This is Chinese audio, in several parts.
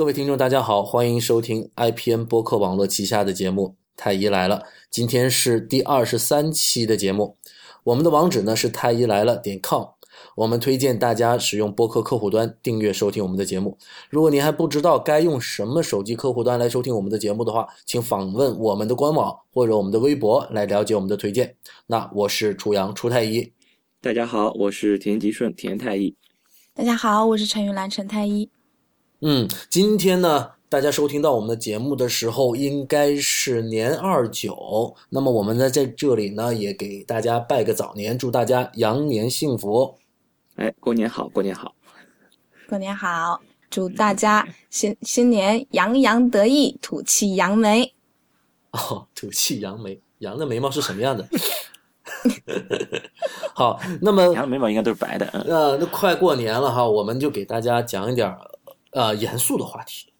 各位听众，大家好，欢迎收听 IPN 播客网络旗下的节目《太医来了》。今天是第二十三期的节目，我们的网址呢是太医来了点 com。我们推荐大家使用播客客户端订阅收听我们的节目。如果您还不知道该用什么手机客户端来收听我们的节目的话，请访问我们的官网或者我们的微博来了解我们的推荐。那我是楚阳楚太医，大家好，我是田吉顺田太医。大家好，我是陈玉兰陈太医。嗯，今天呢，大家收听到我们的节目的时候，应该是年二九。那么我们呢，在这里呢，也给大家拜个早年，祝大家羊年幸福。哎，过年好，过年好，过年好，祝大家新新年洋洋得意，吐气扬眉。哦，吐气扬眉，羊的眉毛是什么样的？好，那么 羊的眉毛应该都是白的。呃，那快过年了哈，我们就给大家讲一点。呃，严肃的话题，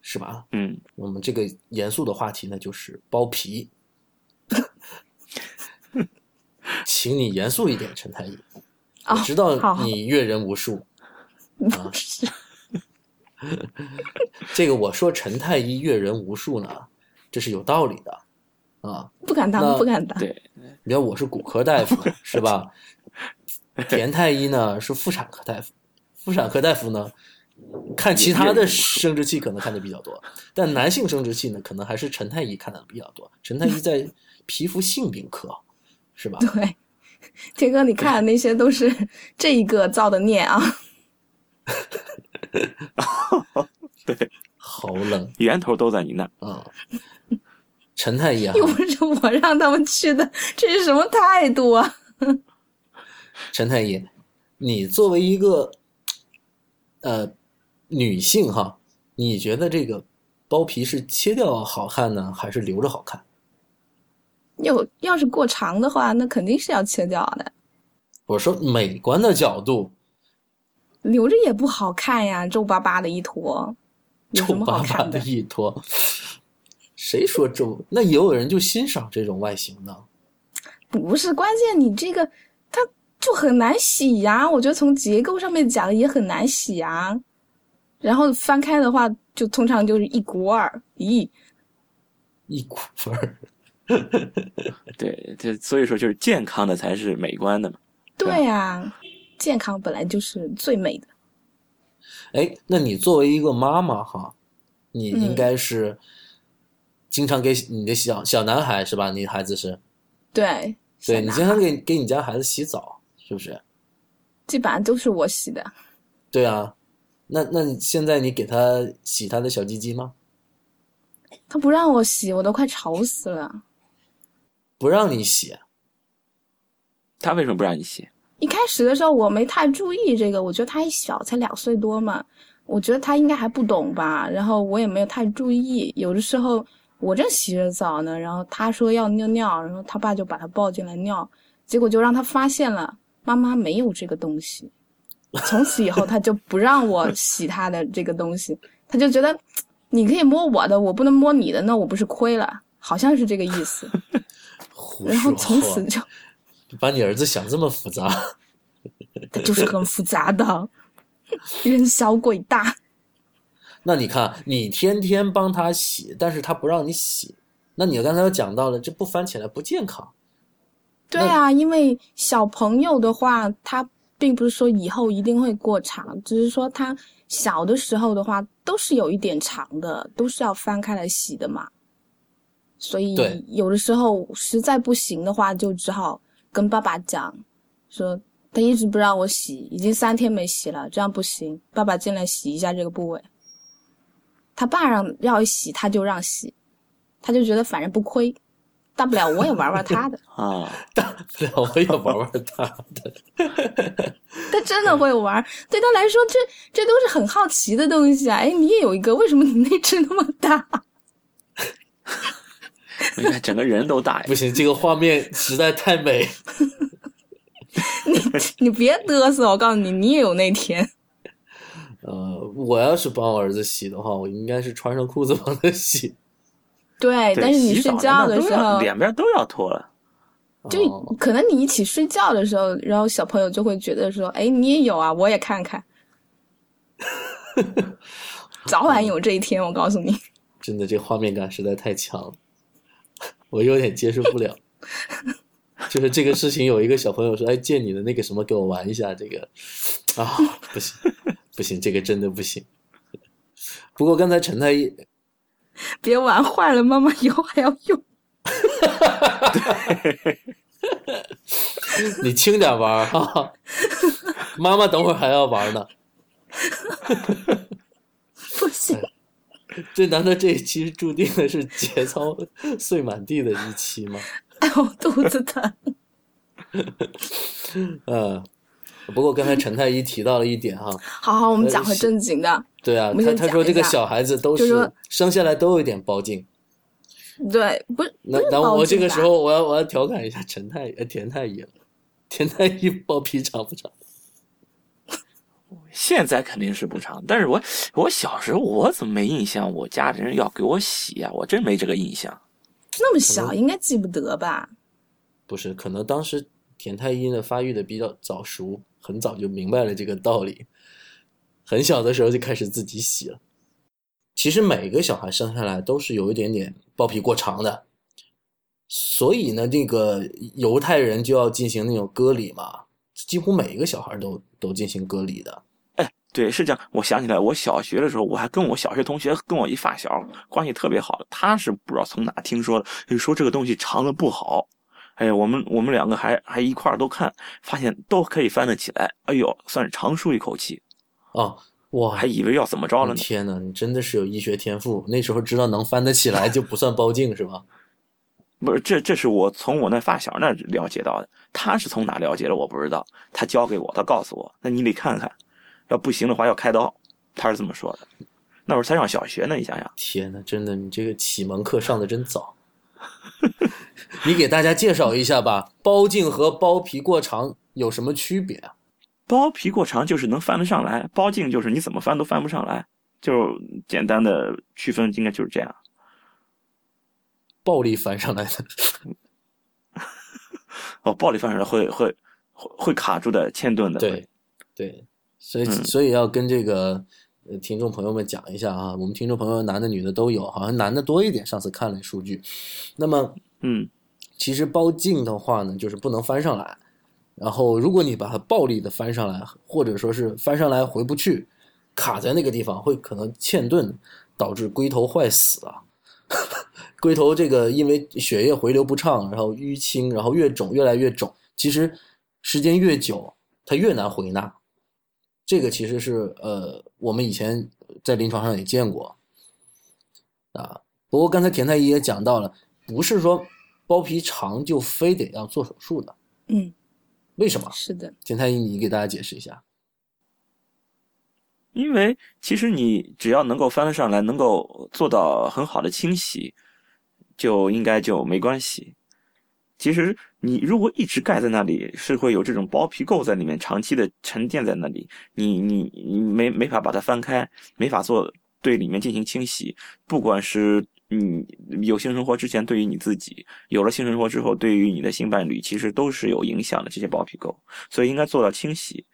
是吧？嗯，我们这个严肃的话题呢，就是包皮。请你严肃一点，陈太医。我知道你阅人无数。啊。这个我说陈太医阅人无数呢，这是有道理的啊。不敢当，不敢当。对，你看我是骨科大夫，是吧？田太医呢是妇产科大夫，妇产科大夫呢。看其他的生殖器可能看的比较多，但男性生殖器呢，可能还是陈太医看的比较多。陈太医在皮肤性病科，是吧？对，天哥，你看的那些都是这一个造的孽啊！对，好冷，源头都在你那啊。陈太医啊，又不是我让他们去的，这是什么态度啊？陈太医，你作为一个呃。女性哈，你觉得这个包皮是切掉好看呢，还是留着好看？有要是过长的话，那肯定是要切掉的。我说美观的角度，留着也不好看呀，皱巴巴的一坨，皱巴巴的一坨。谁说皱？那也有人就欣赏这种外形呢。不是，关键你这个它就很难洗呀。我觉得从结构上面讲也很难洗呀。然后翻开的话，就通常就是一股味儿，咦，一股味儿。对，这所以说就是健康的才是美观的嘛。对呀，健康本来就是最美的。哎，那你作为一个妈妈哈，你应该是经常给你的小小男孩是吧？你孩子是？对，对你经常给给你家孩子洗澡是不是？基本上都是我洗的。对啊。那那你现在你给他洗他的小鸡鸡吗？他不让我洗，我都快吵死了。不让你洗？他为什么不让你洗？一开始的时候我没太注意这个，我觉得他还小，才两岁多嘛，我觉得他应该还不懂吧。然后我也没有太注意。有的时候我正洗着澡呢，然后他说要尿尿，然后他爸就把他抱进来尿，结果就让他发现了妈妈没有这个东西。从此以后，他就不让我洗他的这个东西，他就觉得你可以摸我的，我不能摸你的，那我不是亏了？好像是这个意思。然后从此就把你儿子想这么复杂，他 就是很复杂的，人小鬼大。那你看，你天天帮他洗，但是他不让你洗，那你刚才又讲到了，这不翻起来不健康。对啊，因为小朋友的话，他。并不是说以后一定会过长，只是说它小的时候的话都是有一点长的，都是要翻开来洗的嘛。所以有的时候实在不行的话，就只好跟爸爸讲，说他一直不让我洗，已经三天没洗了，这样不行，爸爸进来洗一下这个部位。他爸让要洗，他就让洗，他就觉得反正不亏。大不了我也玩玩他的 啊，大不了我也玩玩他的。他真的会玩，对他来说，这这都是很好奇的东西啊！哎，你也有一个，为什么你那只那么大？你看，整个人都大，不行，这个画面实在太美。你你别嘚瑟，我告诉你，你也有那天。呃，我要是帮我儿子洗的话，我应该是穿上裤子帮他洗。对，但是你睡觉的时候，两边都要脱了。就可能你一起睡觉的时候，然后小朋友就会觉得说：“哎，你也有啊，我也看看。”早晚有这一天，我告诉你。真的，这画面感实在太强了，我有点接受不了。就是这个事情，有一个小朋友说：“哎，借你的那个什么给我玩一下。”这个啊，不行，不行，这个真的不行。不过刚才陈太医，别玩坏了，妈妈以后还要用。你轻点玩哈，妈妈等会儿还要玩呢。不行，这难道这一期注定的是节操碎满地的一期吗？哎，我肚子疼。嗯，不过刚才陈太医提到了一点哈。好好，我们讲回正经的。对啊，他他说这个小孩子都是生下来都有一点包茎。对，不是。那那我这个时候我要我要调侃一下陈太呃田太医了，田太医包皮长不长？现在肯定是不长，但是我我小时候我怎么没印象？我家里人要给我洗呀，我真没这个印象。那么小应该记不得吧？不是，可能当时田太医呢发育的比较早熟，很早就明白了这个道理，很小的时候就开始自己洗了。其实每个小孩生下来都是有一点点包皮过长的，所以呢，这个犹太人就要进行那种割礼嘛，几乎每一个小孩都都进行割礼的。对，是这样。我想起来，我小学的时候，我还跟我小学同学，跟我一发小关系特别好。他是不知道从哪听说的，就说这个东西长了不好。哎呀，我们我们两个还还一块儿都看，发现都可以翻得起来。哎呦，算是长舒一口气。哦，我还以为要怎么着了呢。天哪，你真的是有医学天赋。那时候知道能翻得起来就不算包茎是吧？不是，这这是我从我那发小那了解到的。他是从哪了解的我不知道。他教给我，他告诉我，那你得看看。要不行的话要开刀，他是这么说的。那会儿才上小学呢，你想想。天哪，真的，你这个启蒙课上的真早。你给大家介绍一下吧，包茎和包皮过长有什么区别啊？包皮过长就是能翻得上来，包茎就是你怎么翻都翻不上来，就简单的区分应该就是这样。暴力翻上来的。哦，暴力翻上来会会会会卡住的，嵌顿的。对，对。所以，所以要跟这个呃听众朋友们讲一下啊，我们听众朋友男的女的都有，好像男的多一点。上次看了数据，那么，嗯，其实包茎的话呢，就是不能翻上来。然后，如果你把它暴力的翻上来，或者说是翻上来回不去，卡在那个地方，会可能嵌顿，导致龟头坏死啊。龟头这个因为血液回流不畅，然后淤青，然后越肿越来越肿。其实时间越久，它越难回纳。这个其实是呃，我们以前在临床上也见过，啊，不过刚才田太医也讲到了，不是说包皮长就非得要做手术的，嗯，为什么？是的，田太医，你给大家解释一下。因为其实你只要能够翻得上来，能够做到很好的清洗，就应该就没关系。其实你如果一直盖在那里，是会有这种包皮垢在里面长期的沉淀在那里，你你你没没法把它翻开，没法做对里面进行清洗。不管是你有性生活之前，对于你自己；有了性生活之后，对于你的性伴侣，其实都是有影响的。这些包皮垢，所以应该做到清洗。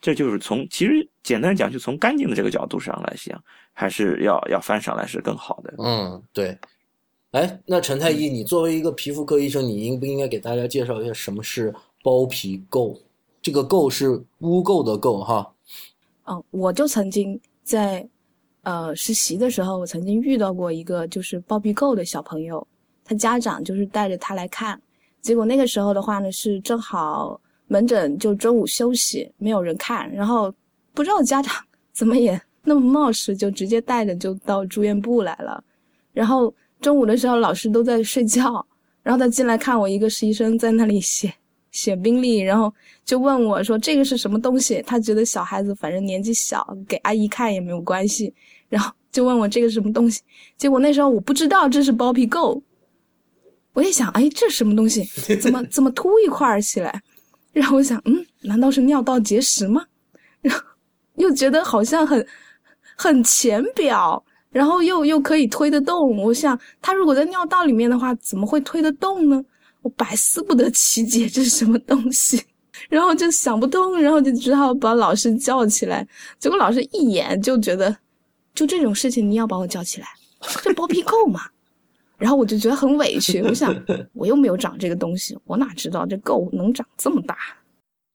这就是从其实简单讲，就从干净的这个角度上来讲，还是要要翻上来是更好的。嗯，对。哎，那陈太医，你作为一个皮肤科医生，你应不应该给大家介绍一下什么是包皮垢？这个垢是污垢的垢，哈。嗯，我就曾经在呃实习的时候，我曾经遇到过一个就是包皮垢的小朋友，他家长就是带着他来看，结果那个时候的话呢，是正好门诊就中午休息，没有人看，然后不知道家长 怎么也那么冒失，就直接带着就到住院部来了，然后。中午的时候，老师都在睡觉，然后他进来看我一个实习生在那里写 写病历，然后就问我说：“这个是什么东西？”他觉得小孩子反正年纪小，给阿姨看也没有关系，然后就问我这个什么东西。结果那时候我不知道这是包皮垢，我一想，哎，这什么东西？怎么怎么凸一块儿起来？然后我想，嗯，难道是尿道结石吗？然后又觉得好像很很浅表。然后又又可以推得动，我想他如果在尿道里面的话，怎么会推得动呢？我百思不得其解，这是什么东西？然后就想不通，然后就只好把老师叫起来。结果老师一眼就觉得就这种事情你要把我叫起来，这包皮垢嘛。然后我就觉得很委屈，我想我又没有长这个东西，我哪知道这垢能长这么大？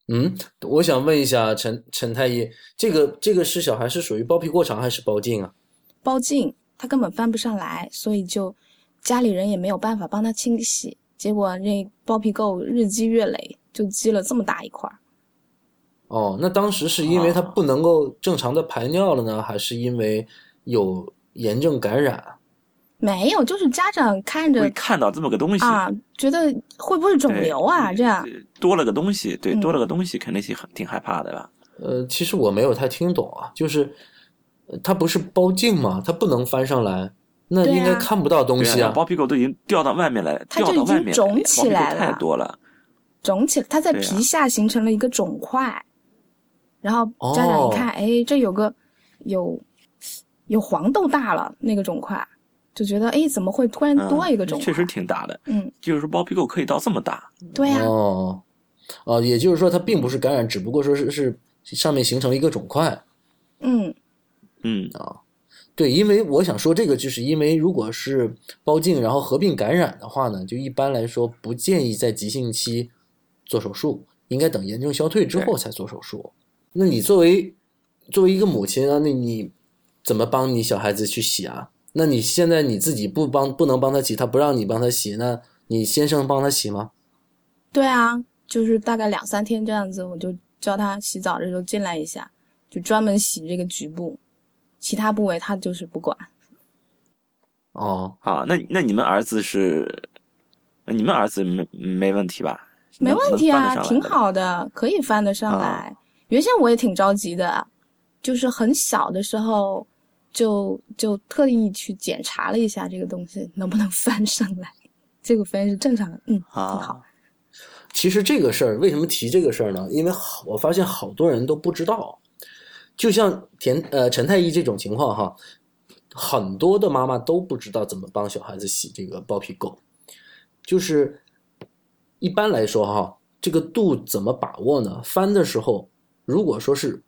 嗯，我想问一下陈陈太医，这个这个是小孩是属于包皮过长还是包茎啊？包茎，他根本翻不上来，所以就家里人也没有办法帮他清洗，结果那包皮垢日积月累，就积了这么大一块儿。哦，那当时是因为他不能够正常的排尿了呢，还是因为有炎症感染？没有，就是家长看着看到这么个东西啊，觉得会不会肿瘤啊？这样，多了个东西，对，嗯多了个东西，肯定是很挺害怕的吧？呃，其实我没有太听懂啊，就是呃它不是包茎吗？它不能翻上来，那应该看不到东西啊。包皮垢都已经掉到外面来，它就已经掉到外面肿起来了太了多了。肿起来，它在皮下形成了一个肿块，然后家长一看，哎，这有个有有黄豆大了那个肿块，就觉得哎，怎么会突然嗯多一个肿块？确实挺大的。嗯，就是说包皮垢可以到这么大，对呀、哦，哦，也就是说它并不是感染，只不过说是是上面形成了一个肿块。嗯嗯啊，对，因为我想说这个，就是因为如果是包茎然后合并感染的话呢，就一般来说不建议在急性期做手术，应该等炎症消退之后才做手术。那你作为作为一个母亲啊，那你怎么帮你小孩子去洗啊？那你现在你自己不帮不能帮他洗，他不让你帮他洗，那你先生帮他洗吗？对啊，就是大概两三天这样子，我就叫他洗澡的时候进来一下，就专门洗这个局部，其他部位他就是不管。哦，好，那那你们儿子是，你们儿子没没问题吧？没问题啊，挺。好的，可以翻得上来。啊原先我也挺着急的，就是很小的时候就就特意去检查了一下这个东西能不能翻上来，结果发现是正常的，嗯，挺好啊。，其实这个事儿为什么提这个事儿呢？因为好，我发现好多人都不知道，就像田呃陈太医这种情况哈，很多的妈妈都不知道怎么帮小孩子洗这个包皮垢。就是一般来说哈，这个度怎么把握呢？翻的时候，如果说是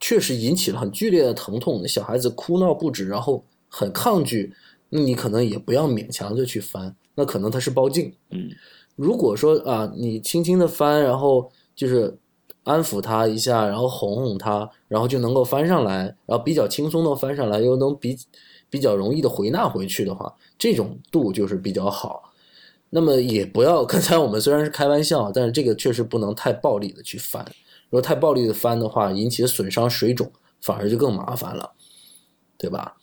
确实引起了很剧烈的疼痛，小孩子哭闹不止，然后很抗拒，那你可能也不要勉强着去翻，那可能他是包茎。嗯，如果说啊，你轻轻的翻，然后就是安抚他一下，然后哄哄他，然后就能够翻上来，然后比较轻松的翻上来，又能比比较容易的回纳回去的话，这种度就是比较好。那么也不要，刚才我们虽然是开玩笑，但是这个确实不能太暴力的去翻。如果太暴力的翻的话，引起损伤水肿反而就更麻烦了，对吧？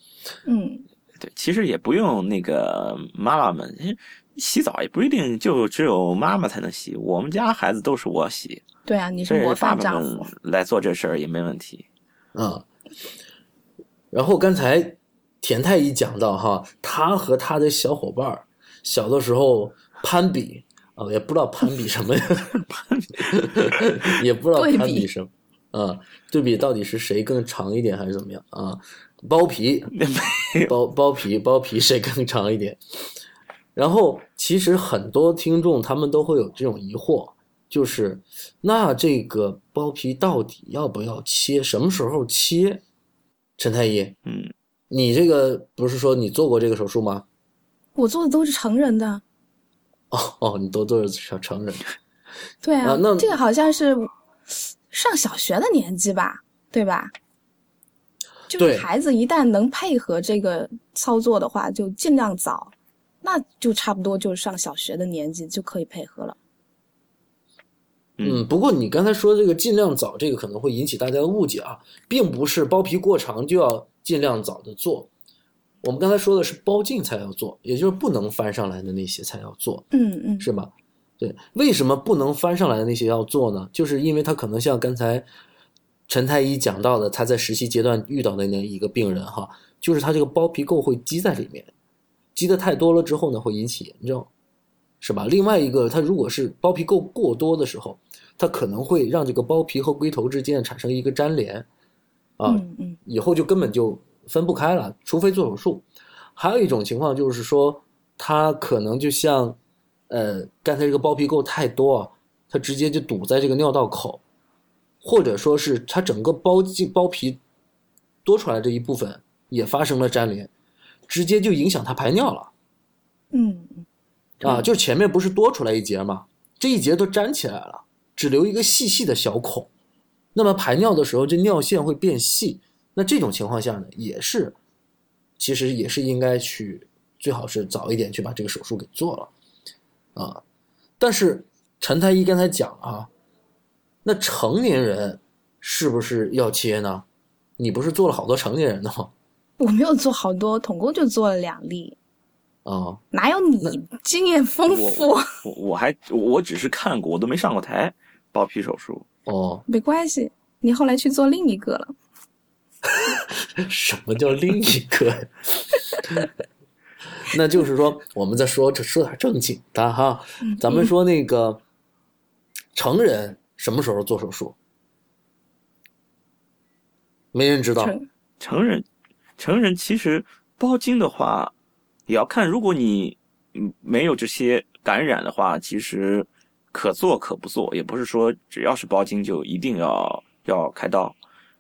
嗯，对，其实也不用那个妈妈们洗澡也不一定就只有妈妈才能洗，我们家孩子都是我洗，对啊，你是模范丈夫，来做这事儿也没问题。啊、然后刚才田太医讲到哈，他和他的小伙伴儿小的时候攀比啊、也不知道攀比什么呀，攀比也不知道攀比什么啊，对比到底是谁更长一点还是怎么样啊？包皮包包皮包皮谁更长一点？然后其实很多听众他们都会有这种疑惑，就是那这个包皮到底要不要切？什么时候切？陈太医，嗯，你这个不是说你做过这个手术吗？我做的都是成人的，哦哦，你都都是小成人。对啊，啊那这个好像是上小学的年纪吧，对吧？就是孩子一旦能配合这个操作的话，就尽量早，那就差不多就是上小学的年纪就可以配合了。嗯，不过你刚才说这个尽量早，这个可能会引起大家的误解啊，并不是包皮过长就要尽量早的做。我们刚才说的是包茎才要做，也就是不能翻上来的那些才要做。嗯嗯，是吧？对，为什么不能翻上来的那些要做呢？就是因为他可能像刚才陈太医讲到的，他在实习阶段遇到的那一个病人哈，就是他这个包皮垢会积在里面，积的太多了之后呢，会引起炎症，是吧？另外一个，它如果是包皮垢过多的时候，它可能会让这个包皮和龟头之间产生一个粘连，啊，嗯嗯以后就根本就分不开了，除非做手术。还有一种情况就是说，它可能就像，呃，刚才这个包皮垢太多啊，它直接就堵在这个尿道口，或者说是它整个包茎包皮多出来这一部分也发生了粘连，直接就影响它排尿了嗯，啊！就前面不是多出来一节吗？这一节都粘起来了，只留一个细细的小孔。那么排尿的时候，这尿线会变细。那这种情况下呢，也是，其实也是应该去，最好是早一点去把这个手术给做了啊。但是陈太医刚才讲啊，那成年人是不是要切呢？你不是做了好多成年人的吗？我没有做好多，统共就做了两例，啊，哪有你经验丰富？我我还我只是看过，我都没上过台包皮手术。哦，没关系，你后来去做另一个了。什么叫另一个？那就是说，我们再说说点正经的哈。咱们说那个成人什么时候做手术？没人知道。成成人，成人其实包茎的话，也要看。如果你嗯没有这些感染的话，其实可做可不做，也不是说只要是包茎就一定要要开刀。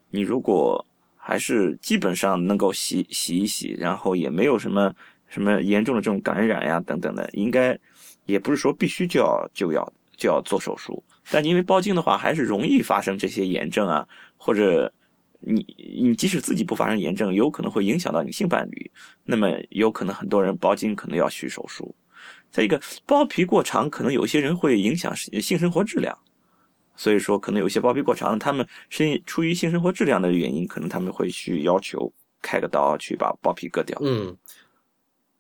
你如果还是基本上能够洗洗一洗，然后也没有什么什么严重的这种感染呀等等的，应该也不是说必须就要就要就要做手术。但因为包茎的话，还是容易发生这些炎症啊，或者你你即使自己不发生炎症，有可能会影响到你性伴侣，那么有可能很多人包茎可能要需手术。再一个，包皮过长，可能有些人会影响性生活质量。所以说，可能有些包皮过长，他们是出于性生活质量的原因，可能他们会去要求开个刀去把包皮割掉。嗯，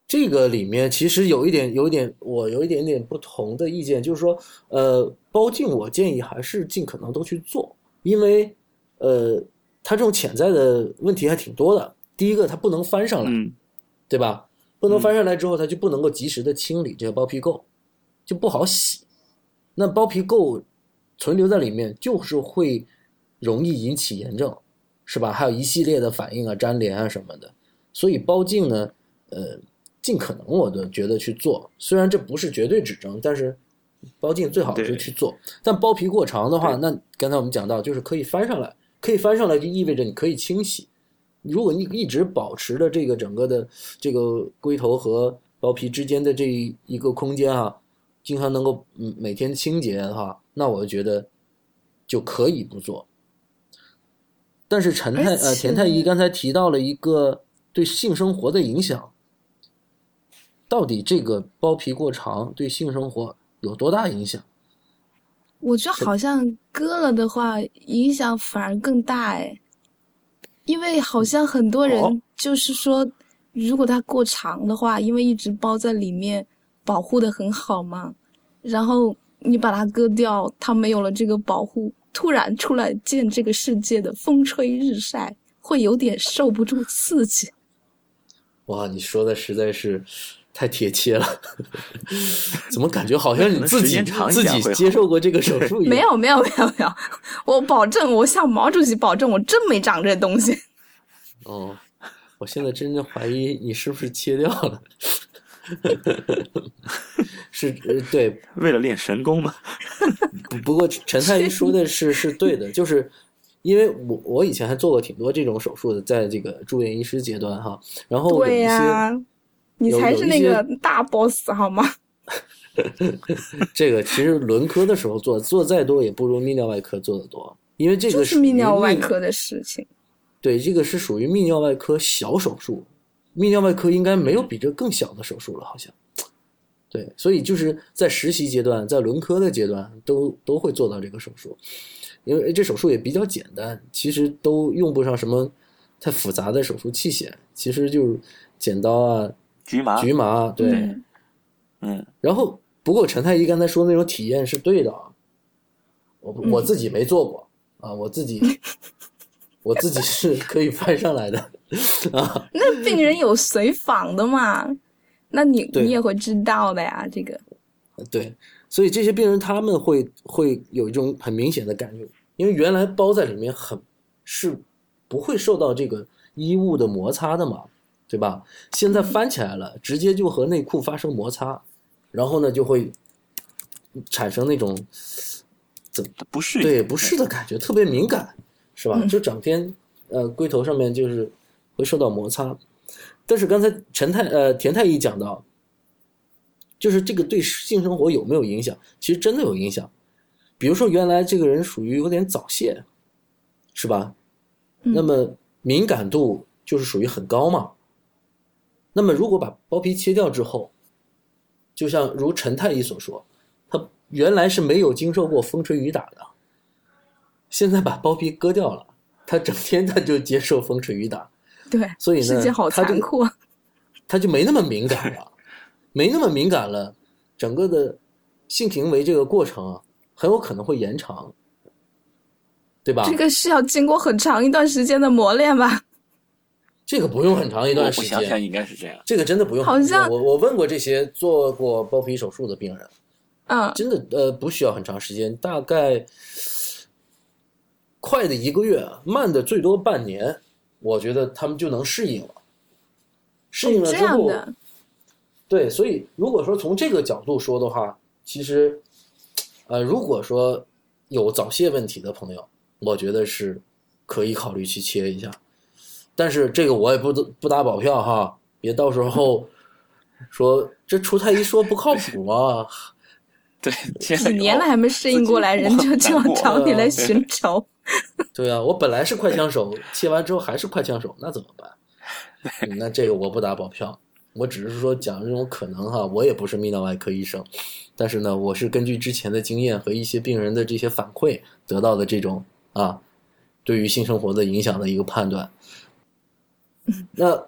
这个里面其实有一点，有一点，我有一点点不同的意见，就是说，呃，包茎我建议还是尽可能都去做，因为，呃，它这种潜在的问题还挺多的。第一个，它不能翻上来，嗯，对吧？不能翻上来之后，它就不能够及时的清理这个包皮垢，就不好洗。那包皮垢。存留在里面就是会容易引起炎症，是吧？还有一系列的反应啊、粘连啊什么的。所以包茎呢，呃，尽可能我都觉得去做。虽然这不是绝对指征，但是包茎最好是去做。但包皮过长的话，那刚才我们讲到，就是可以翻上来，可以翻上来就意味着你可以清洗。如果你一直保持着这个整个的这个龟头和包皮之间的这一个空间啊，经常能够嗯每天清洁的话。那我觉得就可以不做，但是陈太呃田太医刚才提到了一个对性生活的影响，到底这个包皮过长对性生活有多大影响？我觉得好像割了的话影响反而更大哎，因为好像很多人就是说，如果它过长的话，因为一直包在里面保护的很好嘛，然后。你把它割掉，它没有了这个保护，突然出来见这个世界的风吹日晒，会有点受不住刺激。哇，你说的实在是太贴切了，怎么感觉好像你自己自己接受过这个手术一样？没有没有没有没有，我保证，我向毛主席保证，我真没长这东西。哦，我现在真的怀疑你是不是切掉了。是，对，为了练神功嘛。不过陈太医说的是是对的，就是因为我我以前还做过挺多这种手术的，在这个住院医师阶段哈。然后对呀，你才是那个大 boss 好吗？这个其实轮科的时候做做再多也不如泌尿外科做的多，因为这个是泌尿外科的事情。对，这个是属于泌尿外科小手术。泌尿外科应该没有比这更小的手术了，好像。对，所以就是在实习阶段，在轮科的阶段，都都会做到这个手术，因为这手术也比较简单，其实都用不上什么太复杂的手术器械，其实就是剪刀啊、局麻、局麻，对，嗯。然后，不过陈太医刚才说那种体验是对的啊，我我自己没做过啊，我自己 我自己是可以翻上来的。啊。那病人有随访的嘛？那你你也会知道的呀，这个。对，所以这些病人他们会会有一种很明显的感觉，因为原来包在里面很是不会受到这个衣物的摩擦的嘛，对吧？现在翻起来了，直接就和内裤发生摩擦，然后呢就会产生那种怎不适对不适的感觉，特别敏感，是吧？就整天呃龟头上面就是会受到摩擦。但是刚才陈太呃田太医讲到，就是这个对性生活有没有影响？其实真的有影响。比如说原来这个人属于有点早泄，是吧？嗯那么敏感度就是属于很高嘛。那么如果把包皮切掉之后，就像如陈太医所说，他原来是没有经受过风吹雨打的，现在把包皮割掉了，他整天他就接受风吹雨打，对，所以呢，世界好他这个残酷啊。他就没那么敏感了，没那么敏感了，整个的性行为这个过程啊，很有可能会延长，对吧？这个是要经过很长一段时间的磨练吧？这个不用很长一段时我想想间，应该是这样。这个真的不用很好长时间。像我我问过这些做过包皮手术的病人，嗯，真的呃不需要很长时间，大概快的一个月，慢的最多半年，我觉得他们就能适应了。适应了之后，对，所以如果说从这个角度说的话，其实，呃，如果说有早泄问题的朋友，我觉得是可以考虑去切一下。但是这个我也不不打保票哈，别到时候 说这出太医说不靠谱啊。对，几年了还没适应过来，人就就要找你来寻 仇。对啊，我本来是快枪手，切完之后还是快枪手，那怎么办？嗯那这个我不打保票，我只是说讲这种可能哈，我也不是泌尿外科医生，但是呢，我是根据之前的经验和一些病人的这些反馈得到的这种啊，对于性生活的影响的一个判断。那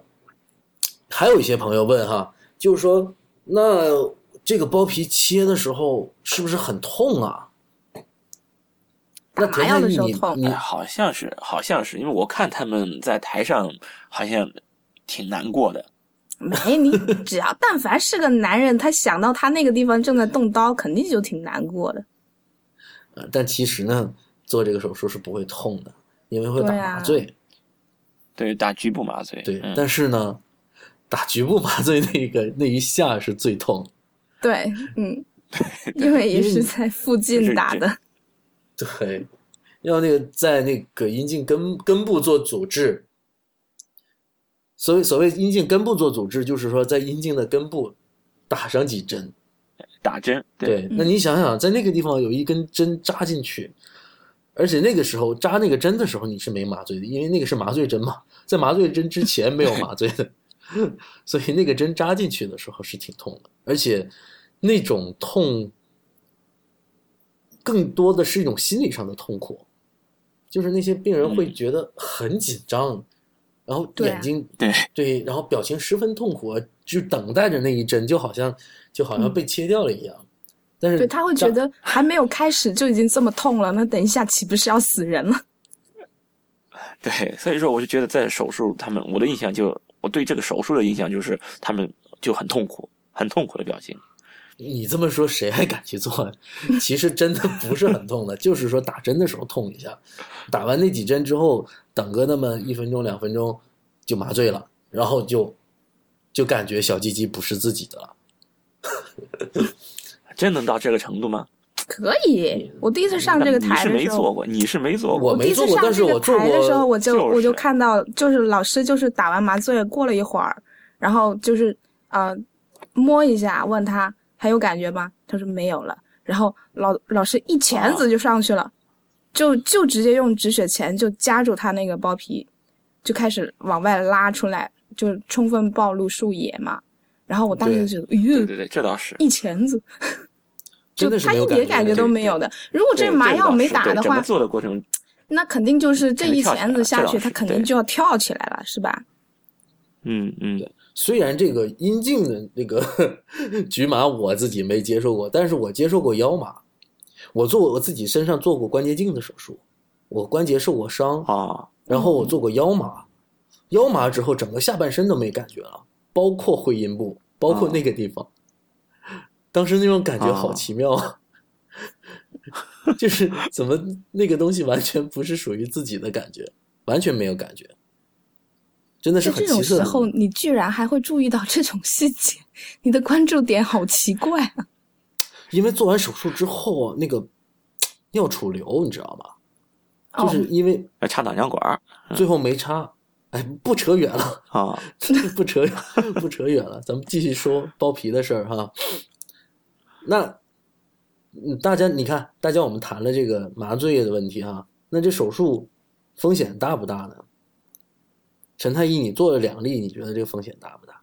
还有一些朋友问哈，就是说，那这个包皮切的时候是不是很痛啊？那打麻药的时候痛你哎好像是，好像是，因为我看他们在台上好像挺难过的。没你，只要但凡是个男人，他想到他那个地方正在动刀，肯定就挺难过的。呃，但其实呢，做这个手术是不会痛的，因为会打麻醉。对，打局部麻醉。对，嗯、但是呢，打局部麻醉那个那一下是最痛。对，嗯，因为也是在附近打的。对，要那个在那个阴茎根根部做阻滞。所谓所谓阴茎根部做阻滞，就是说在阴茎的根部打上几针。打针，对，那你想想，在那个地方有一根针扎进去，而且那个时候扎那个针的时候你是没麻醉的，因为那个是麻醉针嘛，在麻醉针之前没有麻醉的，所以那个针扎进去的时候是挺痛的，而且那种痛更多的是一种心理上的痛苦，就是那些病人会觉得很紧张，然后眼睛对对，然后表情十分痛苦，就等待着那一针，就好像就好像被切掉了一样。但是对他会觉得还没有开始就已经这么痛了，那等一下岂不是要死人了？对，所以说我就觉得在手术，他们我的印象就我对这个手术的印象就是他们就很痛苦，很痛苦的表情。你这么说，谁还敢去做？其实真的不是很痛的，就是说打针的时候痛一下，打完那几针之后，等个那么一分钟两分钟就麻醉了，然后就就感觉小鸡鸡不是自己的了。真能到这个程度吗？可以，我第一次上这个你是台的时候，没做过，你是没做过。我没第一次做过但是上这个我做台的时候，我就就是我就看到，就是老师就是打完麻醉过了一会儿，然后就是呃摸一下，问他还有感觉吗？他说没有了。然后老老师一钳子就上去了，就就直接用止血钳就夹住他那个包皮，就开始往外拉出来，就充分暴露树野嘛。然后我当时就觉得，哎呦，对对对，这倒是。一钳子，就他一点感觉都没有的。如果这麻药没打的话整个，做的过程，那肯定就是这一钳子下去，他肯定就要跳起来了，是吧？嗯嗯，虽然这个阴茎的那个 局麻我自己没接受过，但是我接受过腰麻，我做我自己身上做过关节镜的手术，我关节受过伤，啊，然后我做过腰麻，腰麻之后整个下半身都没感觉了，包括会阴部，包括那个地方，当时那种感觉好奇妙。啊，就是怎么那个东西完全不是属于自己的感觉，完全没有感觉，真的是这种很奇特的。时候，你居然还会注意到这种细节，你的关注点好奇怪啊！因为做完手术之后啊，那个尿储留，你知道吧？哦。就是因为要插导尿管，最后没插，哎，不扯远了，啊，不扯远，不扯远了，咱们继续说包皮的事儿哈。那，大家你看，大家我们谈了这个麻醉的问题哈，那这手术风险大不大呢？陈太医，你做了两例，你觉得这个风险大不大？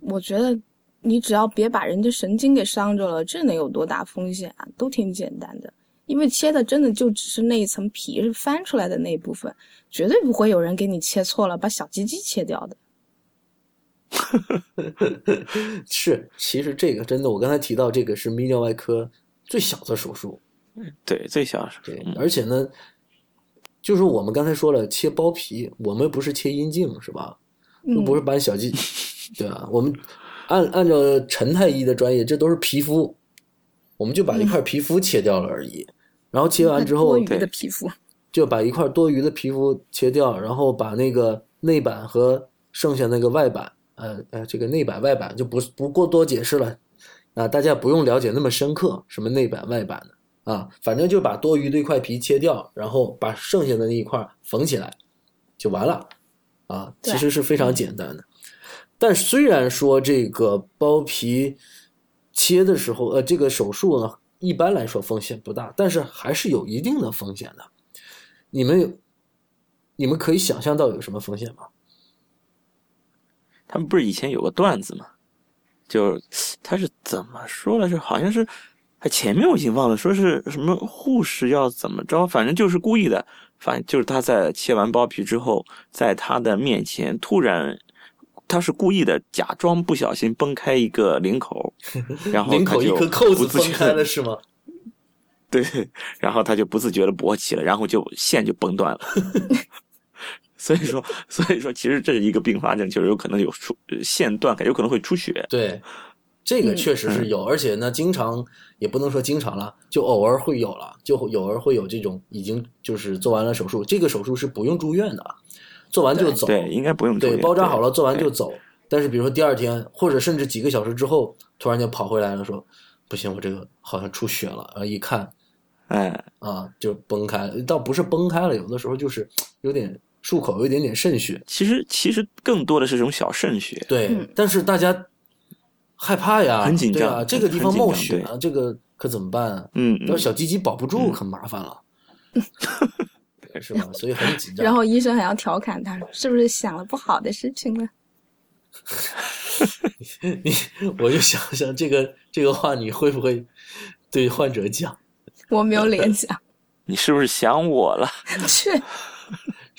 我觉得你只要别把人家神经给伤着了，这能有多大风险啊？都挺简单的，因为切的真的就只是那一层皮是翻出来的那一部分，绝对不会有人给你切错了，把小鸡鸡切掉的。是，其实这个真的，我刚才提到这个是泌尿外科最小的手术，对，最小是对，嗯而且呢，就是我们刚才说了，切包皮，我们不是切阴茎是吧？不是把小鸡，对啊，我们按按照陈太医的专业，这都是皮肤，我们就把一块皮肤切掉了而已。然后切完之后多，余对的皮肤，就把一块多余的皮肤切掉，然后把那个内板和剩下那个外板，呃呃，这个内板外板就不不过多解释了啊，大家不用了解那么深刻，什么内板外板的啊，反正就把多余的一块皮切掉，然后把剩下的那一块缝起来就完了啊，其实是非常简单的。但虽然说这个包皮切的时候，呃，这个手术呢，一般来说风险不大，但是还是有一定的风险的。你们有，你们可以想象到有什么风险吗？他们不是以前有个段子吗？就是他是怎么说来着？好像是，哎，前面我已经忘了，说是什么护士要怎么着，反正就是故意的，反正就是他在切完包皮之后，在他的面前突然，他是故意的，假装不小心崩开一个领口，然后领口一颗扣子不自觉分开了是吗？对，然后他就不自觉的勃起了，然后就线就崩断了。所以说，所以说，其实这是一个并发症，就是有可能有出呃线断开，有可能会出血。对，这个嗯确实是有，而且呢，经常也不能说经常了，就偶尔会有了，就有偶尔会有这种已经就是做完了手术，这个手术是不用住院的，做完就走，对，应该不用住对，包扎好了，做完就走。但是比如说第二天，或者甚至几个小时之后，突然间跑回来了，说不行，我这个好像出血了，然后一看哎，啊，就崩开了，倒不是崩开了，有的时候就是有点漱口有一点点渗血，其实其实更多的是这种小渗血。对，嗯但是大家害怕呀，很紧张对啊，这个地方冒血啊，这个可怎么办啊？嗯，嗯要是小鸡鸡保不住，嗯可麻烦了，是吧？所以很紧张。然后医生还要调侃他，是不是想了不好的事情了？你，我就想想这个这个话，你会不会对患者讲？我没有脸讲，你是不是想我了？去，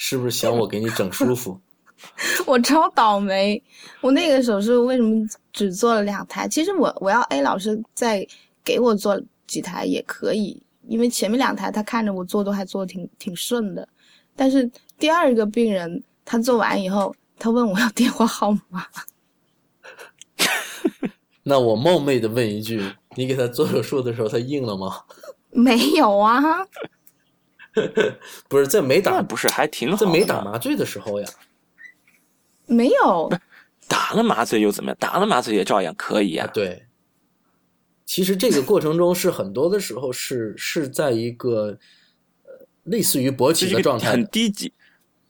是不是想我给你整舒服？我超倒霉。我那个手术为什么只做了两台？其实我我要 A 老师再给我做几台也可以，因为前面两台他看着我做都还做的挺挺顺的，但是第二个病人他做完以后，他问我要电话号码，那我冒昧的问一句，你给他做手术的时候，他硬了吗？没有啊，不是在没打不是还挺好的？在没打麻醉的时候呀。没有，打了麻醉又怎么样？打了麻醉也照样可以啊，啊。对。其实这个过程中是很多的时候是是在一个呃类似于勃起的状态的，低级，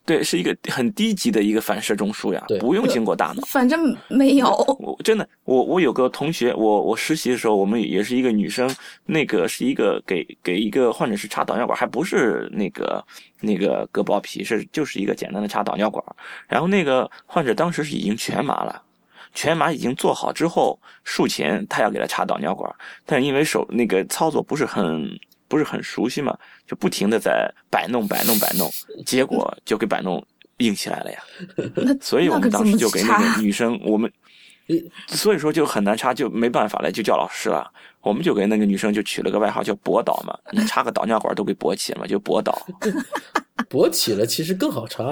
对，是一个很低级的一个反射中枢呀，不用经过大脑。反正没有。我真的，我我有个同学，我我实习的时候，我们也是一个女生，那个是一个给给一个患者是插导尿管，还不是那个那个割包皮，是就是一个简单的插导尿管。然后那个患者当时是已经全麻了，全麻已经做好之后，术前他要给他插导尿管，但是因为手那个操作不是很不是很熟悉嘛，就不停的在摆弄摆弄摆弄，结果就给摆弄硬起来了呀。那 所以我们当时就给那那个女生，我们所以说就很难插，就没办法了，就叫老师了。我们就给那个女生就取了个外号叫“博导”嘛，你插个导尿管都给勃起了嘛，就博导。勃起了，其实更好插。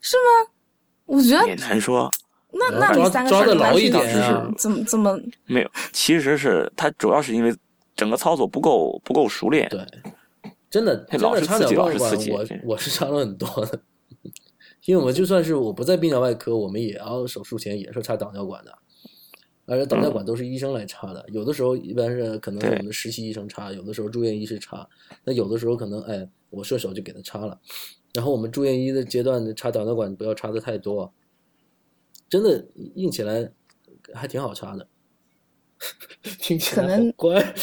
是吗？我觉得也难说，那那你三个抓得手指牢一点啊怎么怎么没有，其实是他主要是因为整个操作不够不够熟练。对，真的真的插老是刺激导管管，老是刺激我我是插了很多的，因为我们就算是我不在泌尿外科，我们也要手术前也是插导尿管的，而且导尿管都是医生来插的，有的时候一般是可能我们实习医生插，有的时候住院医师插，那有的时候可能哎我顺手就给他插了，然后我们住院医的阶段插导尿管不要插的太多，真的硬起来还挺好插的。听起来可能好乖，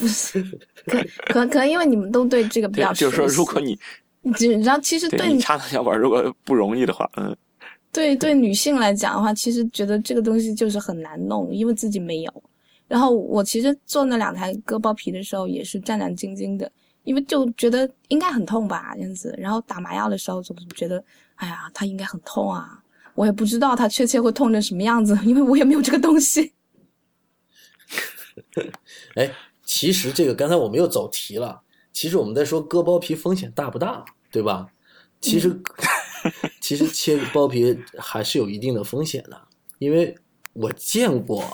不是，可可可能因为你们都对这个比较，对就是说，如果你你知道，其实对对你插的尿管如果不容易的话，嗯，对对女性来讲的话，其实觉得这个东西就是很难弄，因为自己没有。然后我其实做那两台割包皮的时候也是战战兢兢的，因为就觉得应该很痛吧，这样子。然后打麻药的时候总是觉得，哎呀，它应该很痛啊。我也不知道它确切会痛成什么样子，因为我也没有这个东西。哎，其实这个刚才我们又走题了。其实我们在说割包皮风险大不大，对吧？其实，其实切包皮还是有一定的风险的，因为我见过，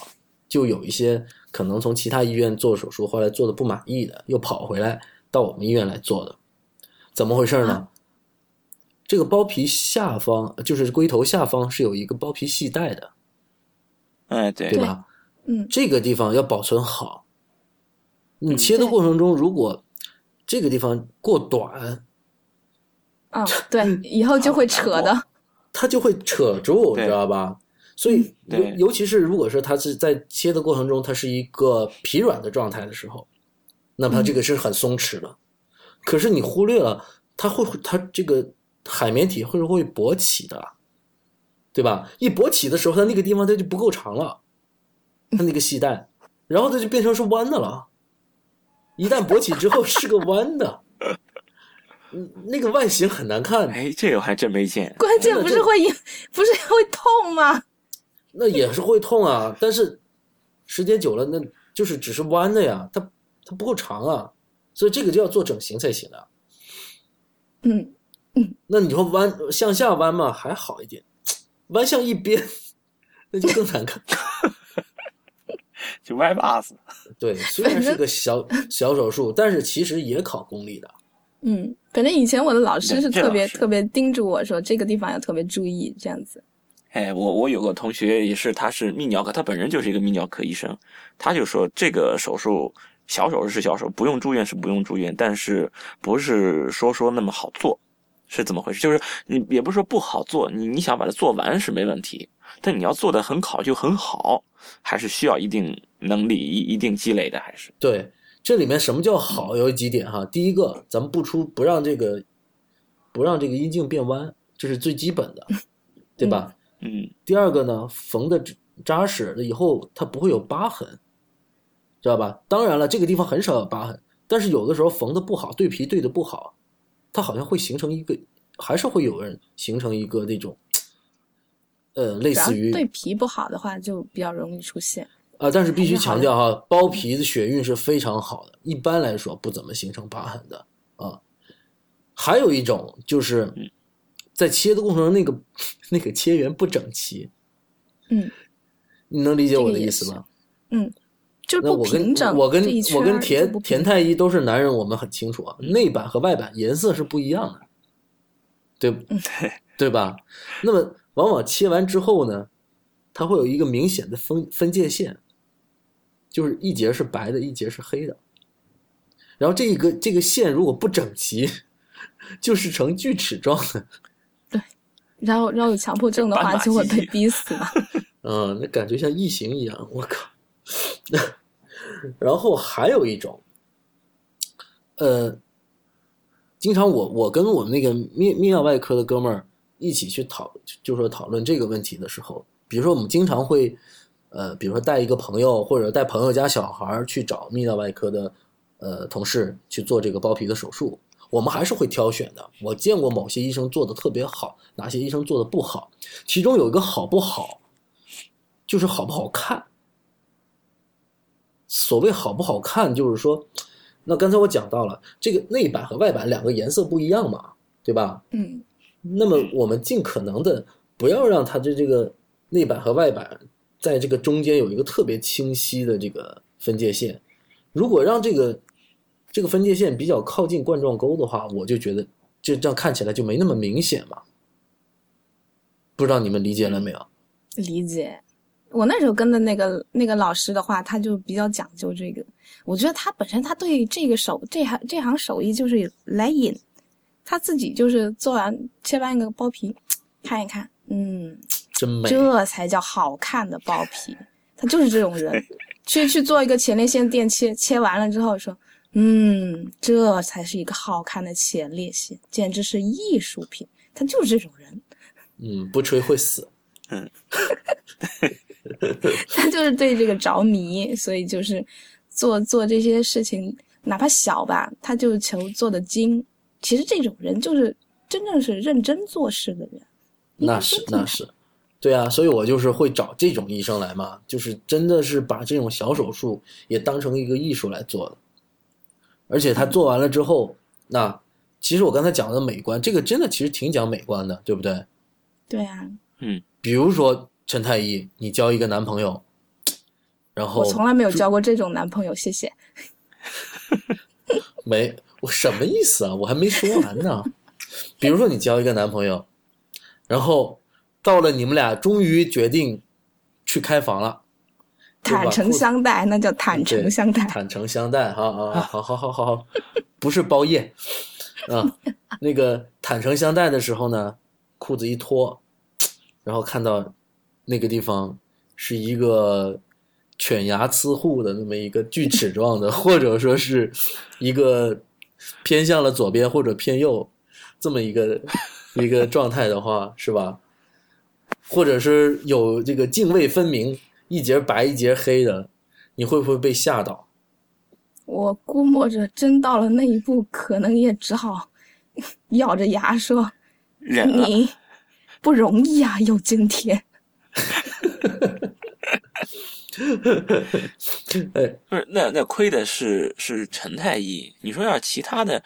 就有一些可能从其他医院做手术，后来做的不满意的，又跑回来到我们医院来做的。怎么回事呢？这个包皮下方，就是龟头下方是有一个包皮系带的，哎，对对吧？嗯，这个地方要保存好。你嗯切的过程中，如果这个地方过短，啊，对，以后就会扯的。它就会扯住，对知道吧？所以尤尤其是如果说它是在切的过程中，它是一个疲软的状态的时候，那么它这个是很松弛的。可是你忽略了，它会它这个海绵体会会勃起的，对吧？一勃起的时候，它那个地方它就不够长了，它那个系带，然后它就变成是弯的了。一旦勃起之后是个弯的，嗯，那个外形很难看。哎，这个我还真没见。关键不是会不是会痛吗？那也是会痛啊，但是时间久了，那就是只是弯的呀，它它不够长啊，所以这个就要做整形才行的。嗯，那你说弯向下弯嘛，还好一点，弯向一边，那就更难看。就 Y pass，对，虽然是个小小手术，但是其实也考功力的。嗯，反正以前我的老师是特别特别叮嘱我说，这个地方要特别注意，这样子。哎，我我有个同学也是，他是泌尿科，他本人就是一个泌尿科医生，他就说这个手术小手术是小手术，不用住院是不用住院，但是不是说说那么好做，是怎么回事？就是你也不是说不好做，你你想把它做完是没问题，但你要做的很好就很好，还是需要一定能力、一一定积累的，还是对，这里面什么叫好？有几点哈。第一个，咱们不出不让这个不让这个阴茎变弯，这是最基本的，对吧？嗯第二个呢，缝的扎实了以后，它不会有疤痕，知道吧？当然了，这个地方很少有疤痕，但是有的时候缝的不好，对皮对的不好，它好像会形成一个，还是会有人形成一个那种，呃，类似于对皮不好的话，就比较容易出现。啊，但是必须强调哈，包皮的血运是非常好的，一般来说不怎么形成疤痕的啊。还有一种就是嗯在切的过程中，那个那个切缘不整齐，嗯，你能理解我的意思吗？嗯就是不平整。我跟我跟田田太医都是男人，我们很清楚啊，内板和外板颜色是不一样的，对嗯对吧？那么往往切完之后呢，它会有一个明显的分分界线，就是一节是白的，一节是黑的。然后这一个这个线如果不整齐，就是呈锯齿状的，对然后，然后有强迫症的话，就会被逼死嘛。嗯，那感觉像异形一样，我靠。然后还有一种，呃，经常我我跟我们那个泌泌尿外科的哥们儿一起去讨，就说讨论这个问题的时候，比如说我们经常会，呃，比如说带一个朋友或者带朋友家小孩去找泌尿外科的呃同事去做这个包皮的手术，我们还是会挑选的。我见过某些医生做的特别好，哪些医生做的不好，其中有一个好不好，就是好不好看。所谓好不好看，就是说，那刚才我讲到了，这个内板和外板两个颜色不一样嘛，对吧？嗯，那么我们尽可能的不要让它的这个内板和外板在这个中间有一个特别清晰的这个分界线。如果让这个这个分界线比较靠近冠状沟的话，我就觉得就这样看起来就没那么明显嘛。不知道你们理解了没有？理解。我那时候跟的那个那个老师的话，他就比较讲究这个。我觉得他本身他对这个手这行这行手艺就是来瘾，他自己就是做完切完一个包皮，看一看，嗯，真美。这才叫好看的包皮。他就是这种人，去去做一个前列腺电切，切完了之后说，嗯，这才是一个好看的前列腺，简直是艺术品。他就是这种人，嗯，不吹会死。嗯 他就是对这个着迷，所以就是做做这些事情，哪怕小吧，他就求做的精。其实这种人就是真正是认真做事的人。那是那是，对啊，所以我就是会找这种医生来嘛，就是真的是把这种小手术也当成一个艺术来做的。而且他做完了之后，那其实我刚才讲的美观，这个真的其实挺讲美观的，对不对？对啊，嗯，比如说陈太医，你交一个男朋友，然后我从来没有交过这种男朋友，谢谢。没，我什么意思啊？我还没说完呢。比如说你交一个男朋友，然后到了你们俩终于决定去开房了，坦诚相待，那叫坦诚相待。坦诚相待，哈啊，好好好好好，不是包夜啊。那个坦诚相待的时候呢，裤子一脱，然后看到那个地方是一个犬牙呲护的那么一个锯齿状的，或者说是一个偏向了左边或者偏右这么一个 一个状态的话，是吧？或者是有这个泾渭分明，一节白一节黑的，你会不会被吓到？我估摸着真到了那一步，可能也只好咬着牙说忍：“了。你不容易啊，有今天。哎，不是，那那亏的是是陈太医。你说要是其他的，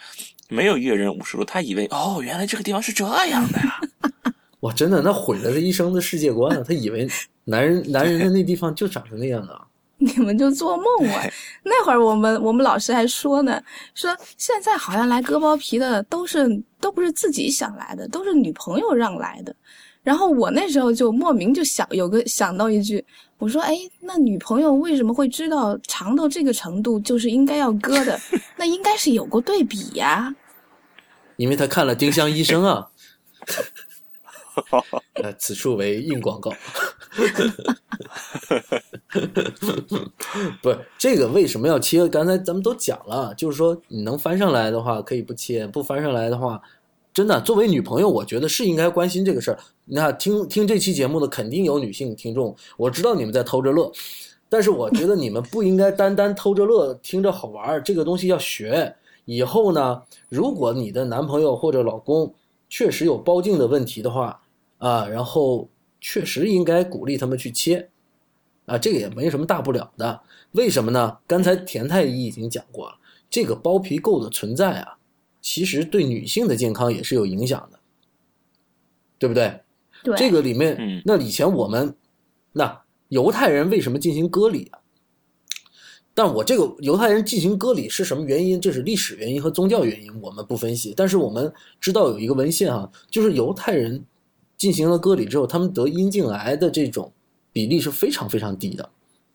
没有阅人无数，他以为哦，原来这个地方是这样的呀。哇，真的，那毁了这一生的世界观了！他以为男人男人的那地方就长成那样的啊。你们就做梦啊！那会儿我们我们老师还说呢，说现在好像来割包皮的都是都不是自己想来的，都是女朋友让来的。然后我那时候就莫名就想有个想到一句，我说哎，那女朋友为什么会知道长到这个程度就是应该要割的？那应该是有过对比呀。因为他看了丁香医生啊。呃，此处为硬广告。不是这个为什么要切？刚才咱们都讲了，就是说你能翻上来的话可以不切，不翻上来的话，真的作为女朋友，我觉得是应该关心这个事儿。那听听这期节目的肯定有女性听众，我知道你们在偷着乐，但是我觉得你们不应该单单偷着乐，听着好玩儿，这个东西要学。以后呢，如果你的男朋友或者老公确实有包茎的问题的话，啊，然后确实应该鼓励他们去切，啊，这个也没什么大不了的。为什么呢？刚才田太医已经讲过了，这个包皮垢的存在啊，其实对女性的健康也是有影响的，对不对？对，这个里面，嗯那以前我们那犹太人为什么进行割礼啊？但我这个犹太人进行割礼是什么原因？这是历史原因和宗教原因，我们不分析。但是我们知道有一个文献啊、就是犹太人进行了割礼之后，他们得阴茎癌的这种比例是非常非常低的。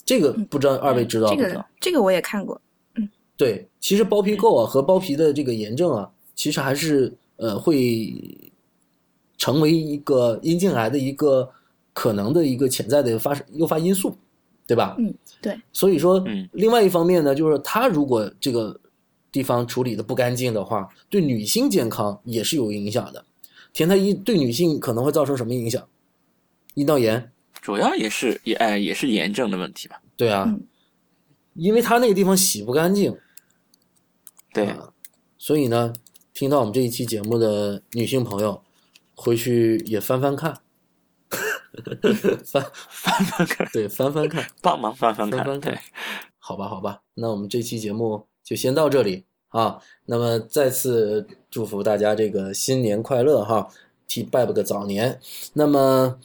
这个不知道二位知道这不知道？个这个我也看过。对，其实包皮垢啊和包皮的这个炎症啊，其实还是呃会成为一个阴茎癌的一个可能的一个潜在的发生诱发因素，对吧？嗯，对，所以说嗯，另外一方面呢，就是它如果这个地方处理的不干净的话，对女性健康也是有影响的。田太医对女性可能会造成什么影响？阴道炎，主要也是也哎也是炎症的问题吧。对啊，嗯因为他那个地方洗不干净，对，啊，所以呢，听到我们这一期节目的女性朋友，回去也翻翻看，翻翻翻看，对翻翻看，帮忙翻翻看，翻翻看，好吧，好吧，那我们这期节目就先到这里啊。那么再次祝福大家这个新年快乐哈，替拜了个早年。那么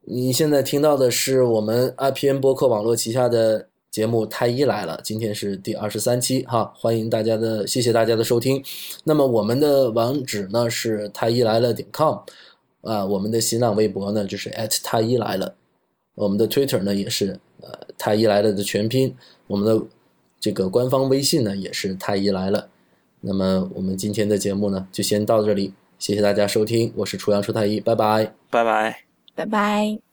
你现在听到的是我们 IPN 播客网络旗下的节目《太医来了》，今天是第二十三期哈，欢迎大家的，谢谢大家的收听。那么我们的网址呢是太医来了点 com，啊，我们的新浪微博呢就是 at 太医来了。我们的 Twitter 呢也是呃太医来了的全拼，我们的这个官方微信呢也是太医来了，那么我们今天的节目呢，就先到这里，谢谢大家收听，我是楚阳楚太医，拜拜。拜拜。拜拜。